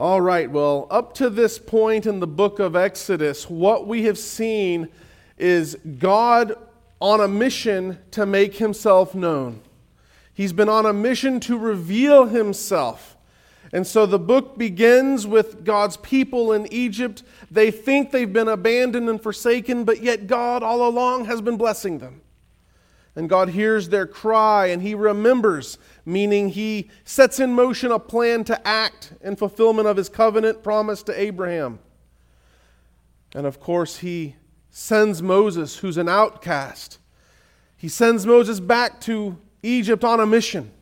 All right, well, up to this point in the book of Exodus, what we have seen is God on a mission to make himself known. He's been on a mission to reveal himself. And so the book begins with God's people in Egypt. They think they've been abandoned and forsaken, but yet God all along has been blessing them. And God hears their cry and he remembers meaning he sets in motion a plan to act in fulfillment of his covenant promise to Abraham. And of course, he sends Moses, who's an outcast. He sends Moses back to Egypt on a mission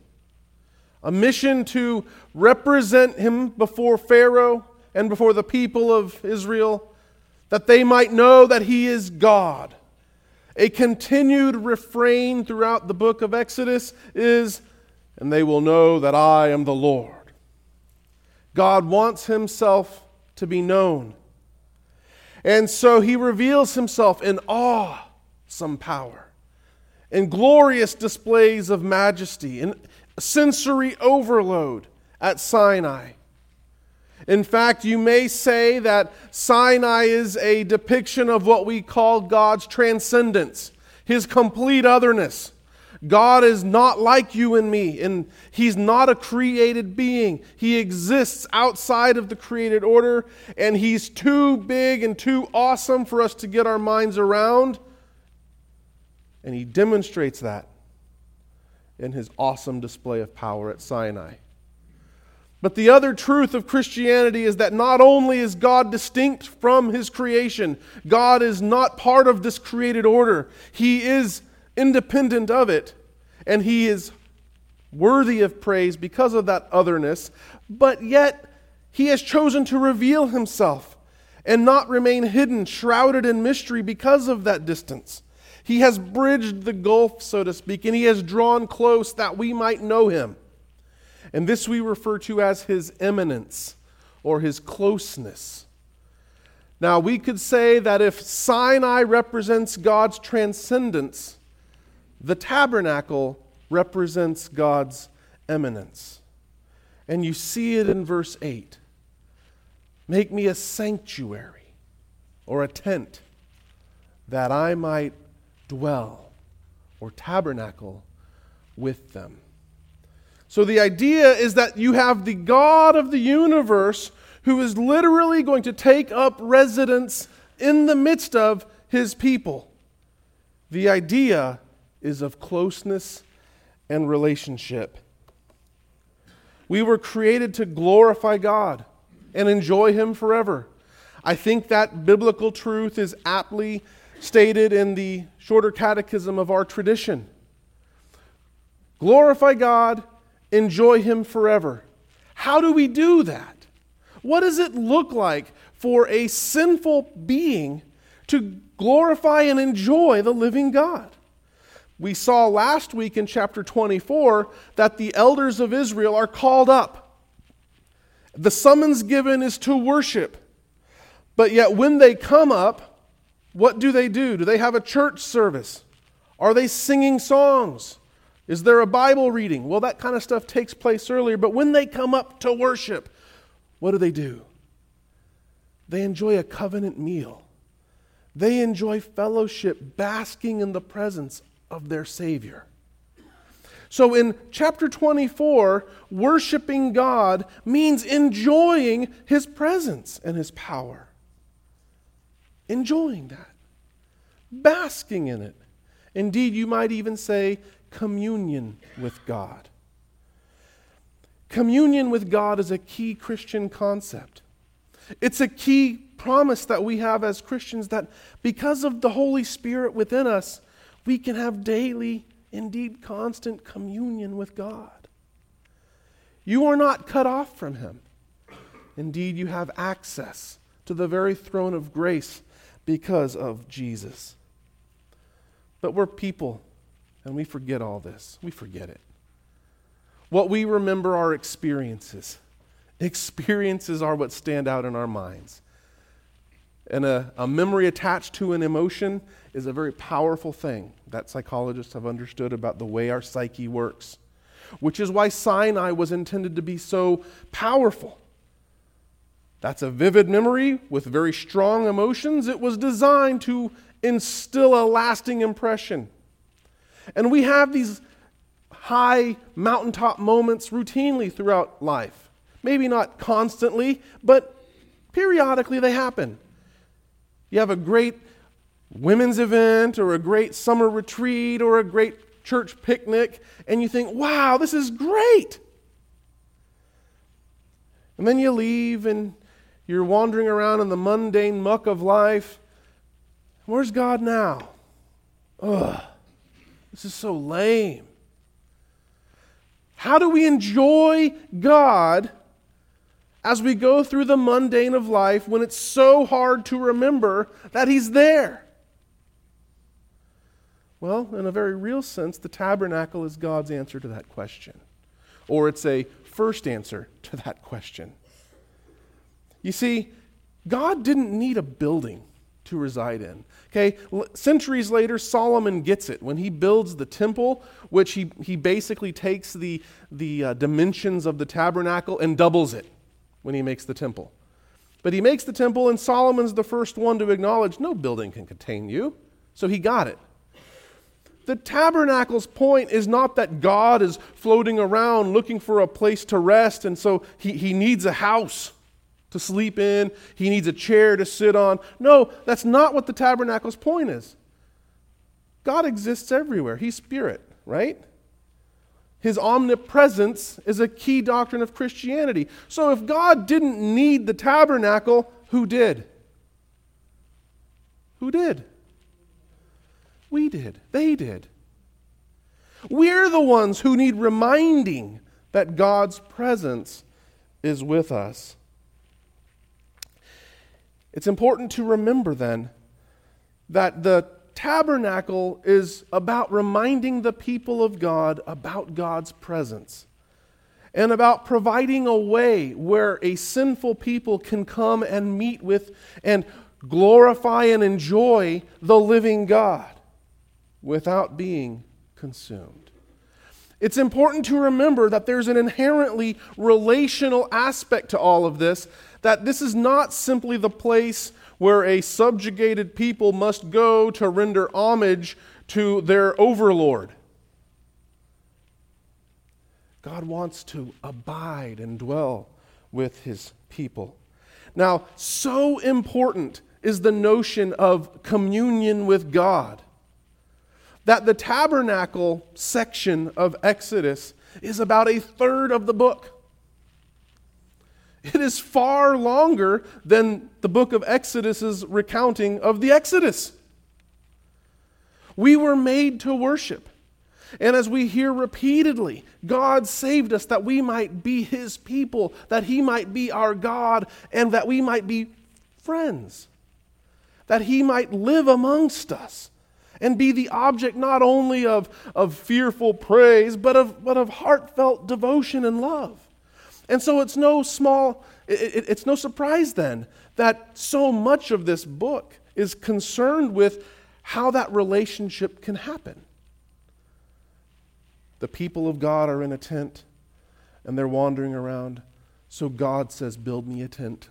a mission to represent him before Pharaoh and before the people of Israel, that they might know that he is God. A continued refrain throughout the book of Exodus is and they will know that I am the Lord. God wants himself to be known. And so he reveals himself in awesome power, in glorious displays of majesty, in sensory overload at Sinai. In fact, you may say that Sinai is a depiction of what we call God's transcendence, his complete otherness. God is not like you and me, and He's not a created being. He exists outside of the created order, and He's too big and too awesome for us to get our minds around. And He demonstrates that in His awesome display of power at Sinai. But the other truth of Christianity is that not only is God distinct from His creation, God is not part of this created order. He is independent of it, and he is worthy of praise because of that otherness, but yet he has chosen to reveal himself and not remain hidden, shrouded in mystery because of that distance. He has bridged the gulf, so to speak, and he has drawn close that we might know him. And this we refer to as his immanence or his closeness. Now, we could say that if Sinai represents God's transcendence, the tabernacle represents God's immanence. And you see it in verse 8. Make me a sanctuary or a tent that I might dwell or tabernacle with them. So the idea is that you have the God of the universe who is literally going to take up residence in the midst of his people. The idea is of closeness and relationship. We were created to glorify God and enjoy Him forever. I think that biblical truth is aptly stated in the shorter catechism of our tradition. Glorify God, enjoy Him forever. How do we do that? What does it look like for a sinful being to glorify and enjoy the living God? We saw last week in chapter 24 that the elders of Israel are called up. The summons given is to worship. But yet, when they come up, what do they do? Do they have a church service? Are they singing songs? Is there a Bible reading? Well, that kind of stuff takes place earlier. But when they come up to worship, what do they do? They enjoy a covenant meal. They enjoy fellowship, basking in the presence of their Savior. So in chapter 24, worshiping God means enjoying His presence and His power. Enjoying that, basking in it. Indeed, you might even say communion with God. Communion with God is a key Christian concept. It's a key promise that we have as Christians that because of the Holy Spirit within us, we can have daily, indeed constant communion with God. You are not cut off from Him. Indeed, you have access to the very throne of grace because of Jesus. But we're people, and we forget all this. We forget it. What we remember are experiences. Experiences are what stand out in our minds. And a, a memory attached to an emotion is a very powerful thing that psychologists have understood about the way our psyche works, which is why Sinai was intended to be so powerful. That's a vivid memory with very strong emotions. It was designed to instill a lasting impression. And we have these high mountaintop moments routinely throughout life. Maybe not constantly, but periodically they happen. You have a great women's event or a great summer retreat or a great church picnic, and you think, wow, this is great. And then you leave and you're wandering around in the mundane muck of life. Where's God now? Ugh, this is so lame. How do we enjoy God as we go through the mundane of life when it's so hard to remember that He's there? Well, in a very real sense, the tabernacle is God's answer to that question. Or it's a first answer to that question. You see, God didn't need a building to reside in. Okay, centuries later, Solomon gets it when he builds the temple, which he, he basically takes the, the uh, dimensions of the tabernacle and doubles it when he makes the temple. But he makes the temple, and Solomon's the first one to acknowledge no building can contain you. So he got it. The tabernacle's point is not that God is floating around looking for a place to rest, and so he, he needs a house to sleep in, he needs a chair to sit on. No, that's not what the tabernacle's point is. God exists everywhere, He's spirit, right? His omnipresence is a key doctrine of Christianity. So if God didn't need the tabernacle, who did? Who did? We did. They did. We're the ones who need reminding that God's presence is with us. It's important to remember then that the tabernacle is about reminding the people of God about God's presence and about providing a way where a sinful people can come and meet with and glorify and enjoy the living God without being consumed. It's important to remember that there's an inherently relational aspect to all of this that this is not simply the place where a subjugated people must go to render homage to their overlord. God wants to abide and dwell with his people. Now, so important is the notion of communion with God that the tabernacle section of Exodus is about a third of the book. It is far longer than the book of Exodus's recounting of the Exodus. We were made to worship. And as we hear repeatedly, God saved us that we might be His people, that He might be our God, and that we might be friends, that He might live amongst us and be the object not only of, of fearful praise, but of, but of heartfelt devotion and love. And so it's no small, it, it's no surprise then that so much of this book is concerned with how that relationship can happen. The people of God are in a tent and they're wandering around. So God says, Build me a tent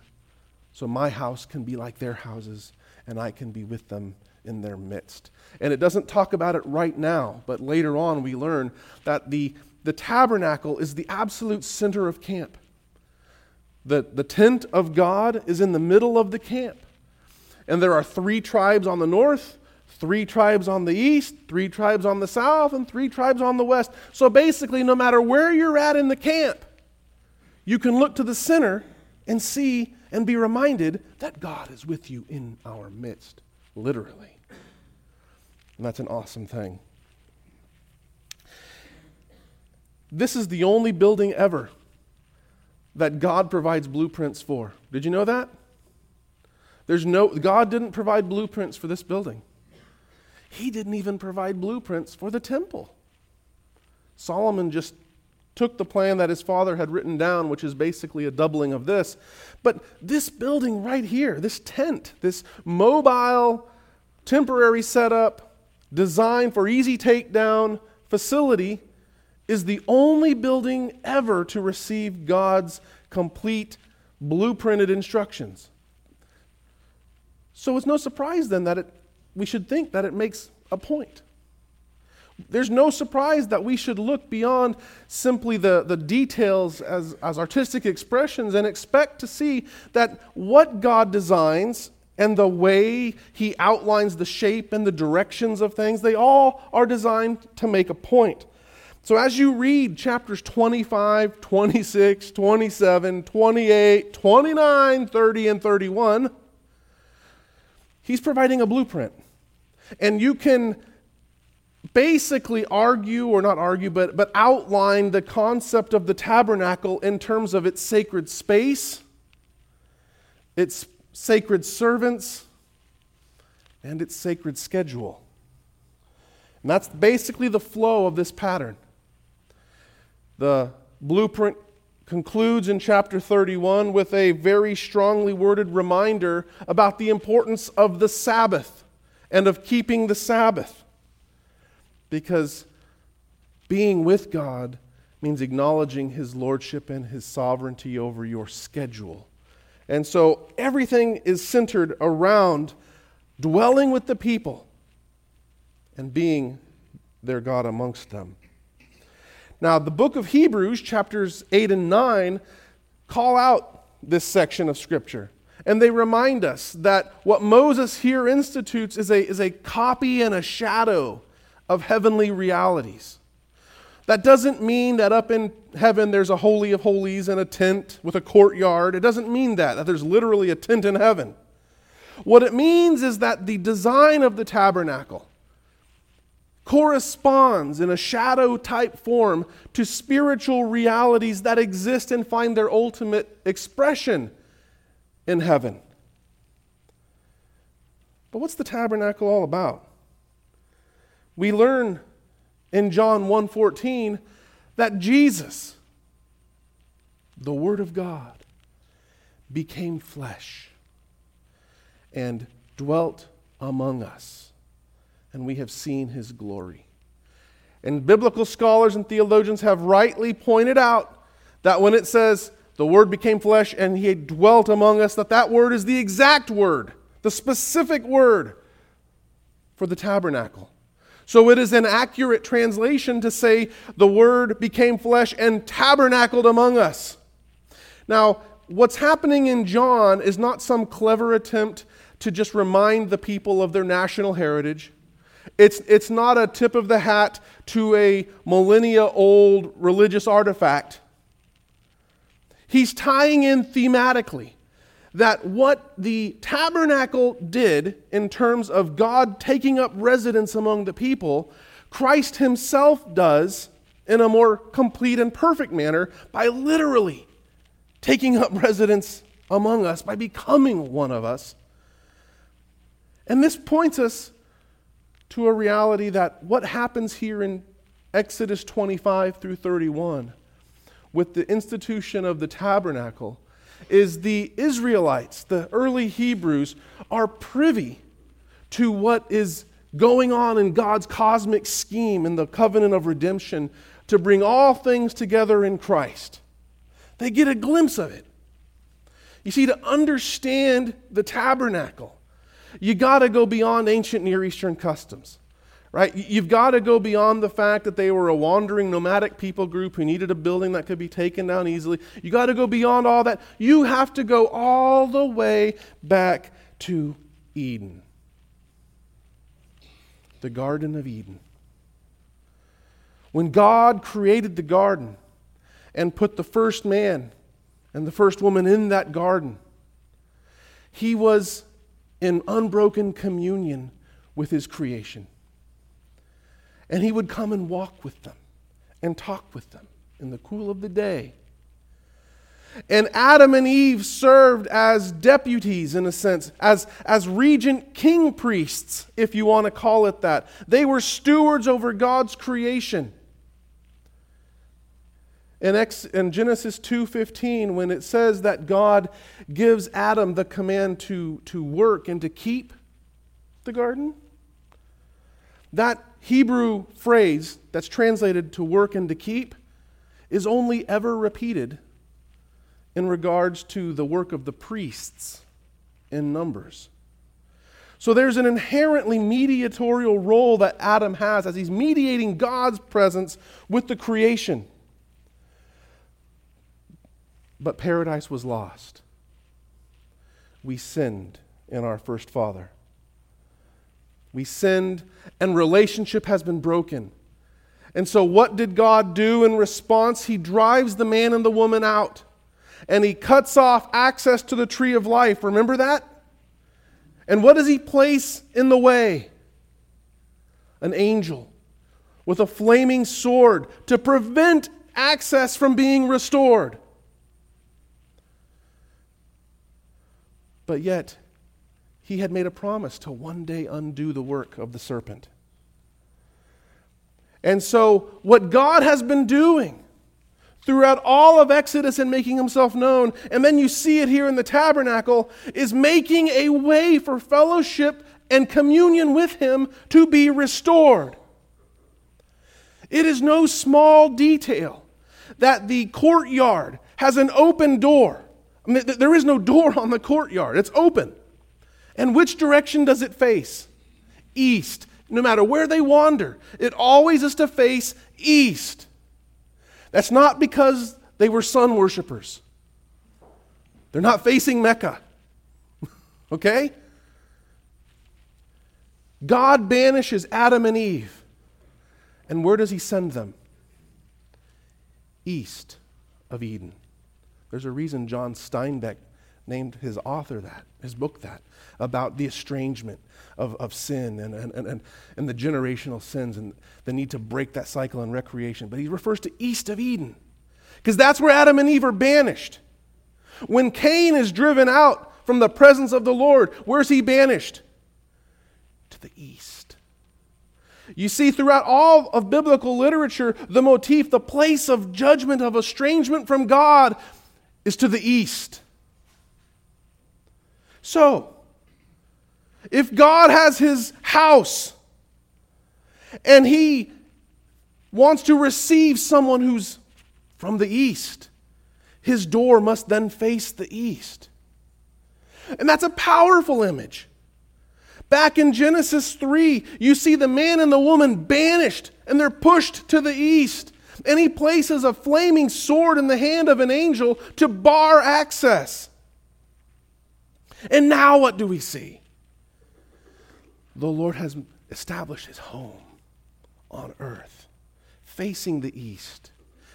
so my house can be like their houses and I can be with them in their midst. And it doesn't talk about it right now, but later on we learn that the the tabernacle is the absolute center of camp. The, the tent of God is in the middle of the camp. And there are three tribes on the north, three tribes on the east, three tribes on the south, and three tribes on the west. So basically, no matter where you're at in the camp, you can look to the center and see and be reminded that God is with you in our midst, literally. And that's an awesome thing. This is the only building ever that God provides blueprints for. Did you know that? There's no God didn't provide blueprints for this building. He didn't even provide blueprints for the temple. Solomon just took the plan that his father had written down, which is basically a doubling of this. But this building right here, this tent, this mobile, temporary setup, designed for easy takedown facility, is the only building ever to receive God's complete blueprinted instructions. So it's no surprise then that it, we should think that it makes a point. There's no surprise that we should look beyond simply the, the details as, as artistic expressions and expect to see that what God designs and the way He outlines the shape and the directions of things, they all are designed to make a point. So as you read chapters 25, 26, 27, 28, 29, 30, and 31, He's providing a blueprint. And you can basically argue, or not argue, but, but outline the concept of the tabernacle in terms of its sacred space, its sacred servants, and its sacred schedule. And that's basically the flow of this pattern. The blueprint concludes in chapter 31 with a very strongly worded reminder about the importance of the Sabbath and of keeping the Sabbath. Because being with God means acknowledging His lordship and His sovereignty over your schedule. And so everything is centered around dwelling with the people and being their God amongst them. Now, the book of Hebrews, chapters 8 and 9, call out this section of Scripture. And they remind us that what Moses here institutes is a, is a copy and a shadow of heavenly realities. That doesn't mean that up in heaven there's a holy of holies and a tent with a courtyard. It doesn't mean that, that there's literally a tent in heaven. What it means is that the design of the tabernacle corresponds in a shadow type form to spiritual realities that exist and find their ultimate expression in heaven. But what's the tabernacle all about? We learn in John 1:14 that Jesus the word of God became flesh and dwelt among us and we have seen his glory. And biblical scholars and theologians have rightly pointed out that when it says the word became flesh and he dwelt among us that that word is the exact word, the specific word for the tabernacle. So it is an accurate translation to say the Word became flesh and tabernacled among us. Now, what's happening in John is not some clever attempt to just remind the people of their national heritage. It's, it's not a tip of the hat to a millennia old religious artifact. He's tying in thematically that what the tabernacle did in terms of God taking up residence among the people, Christ himself does in a more complete and perfect manner by literally taking up residence among us, by becoming one of us. And this points us to a reality that what happens here in Exodus 25 through 31 with the institution of the tabernacle is the Israelites, the early Hebrews, are privy to what is going on in God's cosmic scheme in the covenant of redemption to bring all things together in Christ. They get a glimpse of it. You see, to understand the tabernacle, you got to go beyond ancient Near Eastern customs right? You've got to go beyond the fact that they were a wandering nomadic people group who needed a building that could be taken down easily. You got to go beyond all that. You have to go all the way back to Eden. The Garden of Eden. When God created the garden and put the first man and the first woman in that garden, he was in unbroken communion with his creation. And he would come and walk with them and talk with them in the cool of the day. And Adam and Eve served as deputies, in a sense, as, as regent king priests, if you want to call it that. They were stewards over God's creation. In, Ex, in Genesis 2.15, when it says that God gives Adam the command to, to work and to keep the garden, that Hebrew phrase that's translated to work and to keep is only ever repeated in regards to the work of the priests in Numbers. So there's an inherently mediatorial role that Adam has as he's mediating God's presence with the creation. But paradise was lost. We sinned in our first father. We sinned, and relationship has been broken. And so, what did God do in response? He drives the man and the woman out, and he cuts off access to the tree of life. Remember that? And what does he place in the way? An angel with a flaming sword to prevent access from being restored. But yet, he had made a promise to one day undo the work of the serpent. And so, what God has been doing throughout all of Exodus and making himself known, and then you see it here in the tabernacle, is making a way for fellowship and communion with him to be restored. It is no small detail that the courtyard has an open door. I mean, there is no door on the courtyard, it's open. And which direction does it face? East. No matter where they wander, it always is to face east. That's not because they were sun worshippers. They're not facing Mecca. okay? God banishes Adam and Eve. And where does he send them? East of Eden. There's a reason John Steinbeck named his author that, his book that, about the estrangement of, of sin and, and, and, and the generational sins and the need to break that cycle in recreation. But he refers to east of Eden because that's where Adam and Eve are banished. When Cain is driven out from the presence of the Lord, where's he banished? To the east. You see, throughout all of biblical literature, the motif, the place of judgment, of estrangement from God, is to the east. So, if God has his house and he wants to receive someone who's from the east, his door must then face the east. And that's a powerful image. Back in Genesis 3, you see the man and the woman banished and they're pushed to the east. And he places a flaming sword in the hand of an angel to bar access. And now what do we see? The Lord has established his home on earth, facing the east,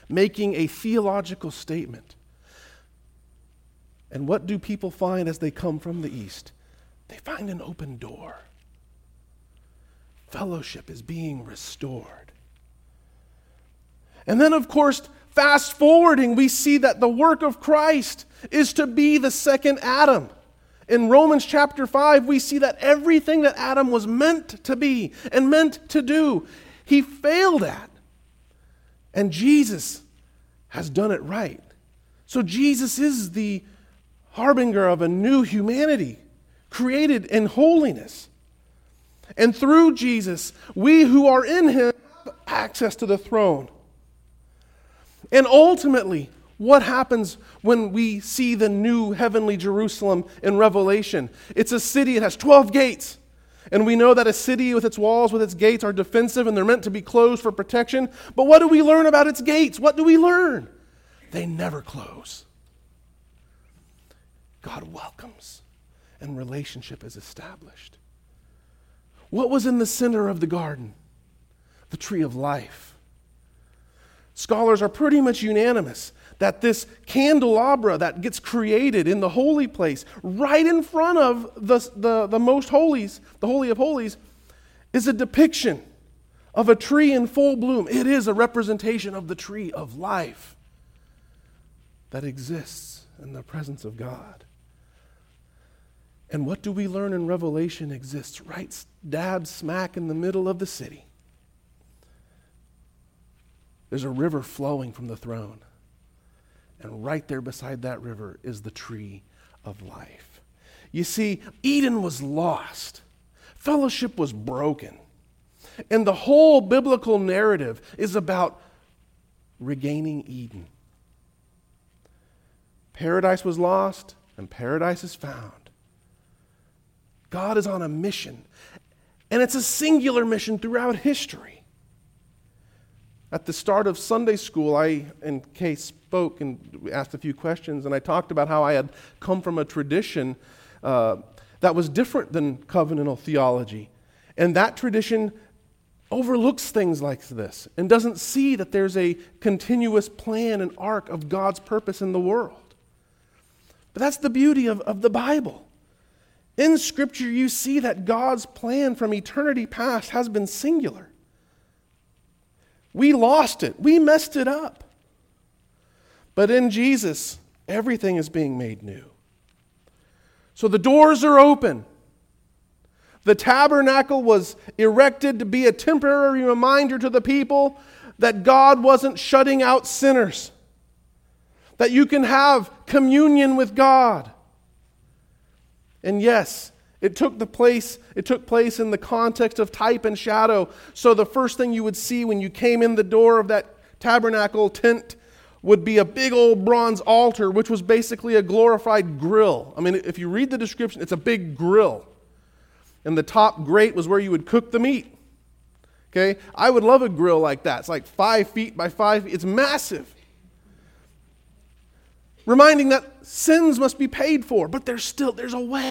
making a theological statement. And what do people find as they come from the east? They find an open door. Fellowship is being restored. And then, of course, fast forwarding, we see that the work of Christ is to be the second Adam. In Romans chapter 5, we see that everything that Adam was meant to be and meant to do, he failed at. And Jesus has done it right. So Jesus is the harbinger of a new humanity created in holiness. And through Jesus, we who are in him have access to the throne. And ultimately, what happens when we see the new heavenly Jerusalem in Revelation? It's a city, it has 12 gates. And we know that a city with its walls, with its gates, are defensive and they're meant to be closed for protection. But what do we learn about its gates? What do we learn? They never close. God welcomes, and relationship is established. What was in the center of the garden? The tree of life. Scholars are pretty much unanimous that this candelabra that gets created in the holy place, right in front of the, the, the most holies, the Holy of Holies, is a depiction of a tree in full bloom. It is a representation of the tree of life that exists in the presence of God. And what do we learn in Revelation exists right dab smack in the middle of the city? There's a river flowing from the throne. And right there beside that river is the tree of life. You see, Eden was lost, fellowship was broken. And the whole biblical narrative is about regaining Eden. Paradise was lost, and paradise is found. God is on a mission, and it's a singular mission throughout history. At the start of Sunday school, I and Kay spoke and asked a few questions, and I talked about how I had come from a tradition uh, that was different than covenantal theology. And that tradition overlooks things like this and doesn't see that there's a continuous plan and arc of God's purpose in the world. But that's the beauty of, of the Bible. In Scripture, you see that God's plan from eternity past has been singular. We lost it, we messed it up. But in Jesus, everything is being made new. So the doors are open. The tabernacle was erected to be a temporary reminder to the people that God wasn't shutting out sinners, that you can have communion with God. And yes, it took the place it took place in the context of type and shadow. So the first thing you would see when you came in the door of that tabernacle tent would be a big old bronze altar which was basically a glorified grill. I mean if you read the description it's a big grill. And the top grate was where you would cook the meat. Okay? I would love a grill like that. It's like five feet by five feet. It's massive. Reminding that sins must be paid for, but there's still there's a way.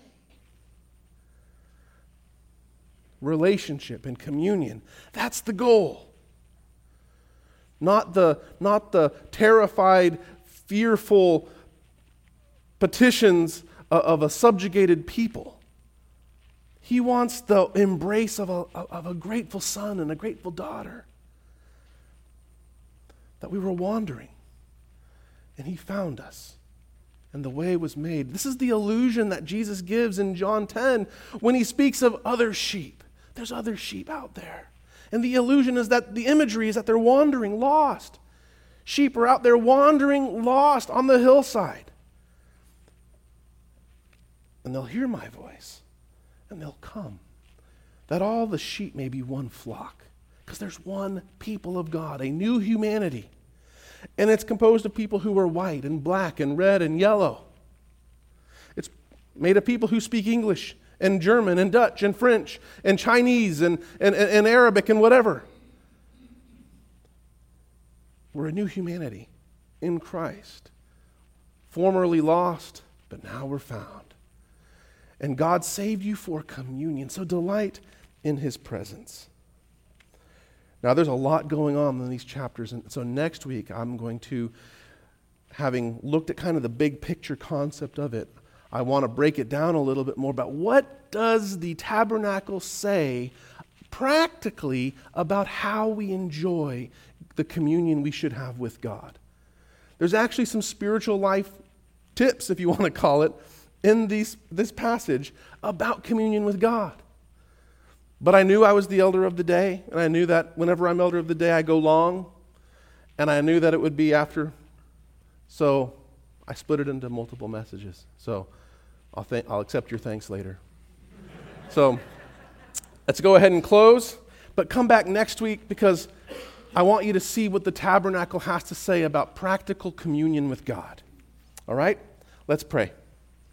Relationship and communion. That's the goal. Not the, not the terrified, fearful petitions of a subjugated people. He wants the embrace of a, of a grateful son and a grateful daughter. That we were wandering, and He found us, and the way was made. This is the illusion that Jesus gives in John 10 when He speaks of other sheep. There's other sheep out there. And the illusion is that the imagery is that they're wandering, lost. Sheep are out there wandering, lost on the hillside. And they'll hear my voice and they'll come. That all the sheep may be one flock. Because there's one people of God, a new humanity. And it's composed of people who are white and black and red and yellow. It's made of people who speak English and German and Dutch and French and Chinese and, and, and Arabic and whatever. We're a new humanity in Christ. Formerly lost, but now we're found. And God saved you for communion. So delight in his presence. Now, there's a lot going on in these chapters. And so next week, I'm going to, having looked at kind of the big picture concept of it, I want to break it down a little bit more about what does the tabernacle say practically about how we enjoy the communion we should have with God. There's actually some spiritual life tips, if you want to call it, in these, this passage about communion with God. But I knew I was the elder of the day, and I knew that whenever I'm elder of the day, I go long, and I knew that it would be after. So I split it into multiple messages. So I'll, th- I'll accept your thanks later. so let's go ahead and close, but come back next week because I want you to see what the tabernacle has to say about practical communion with God. All right? Let's pray.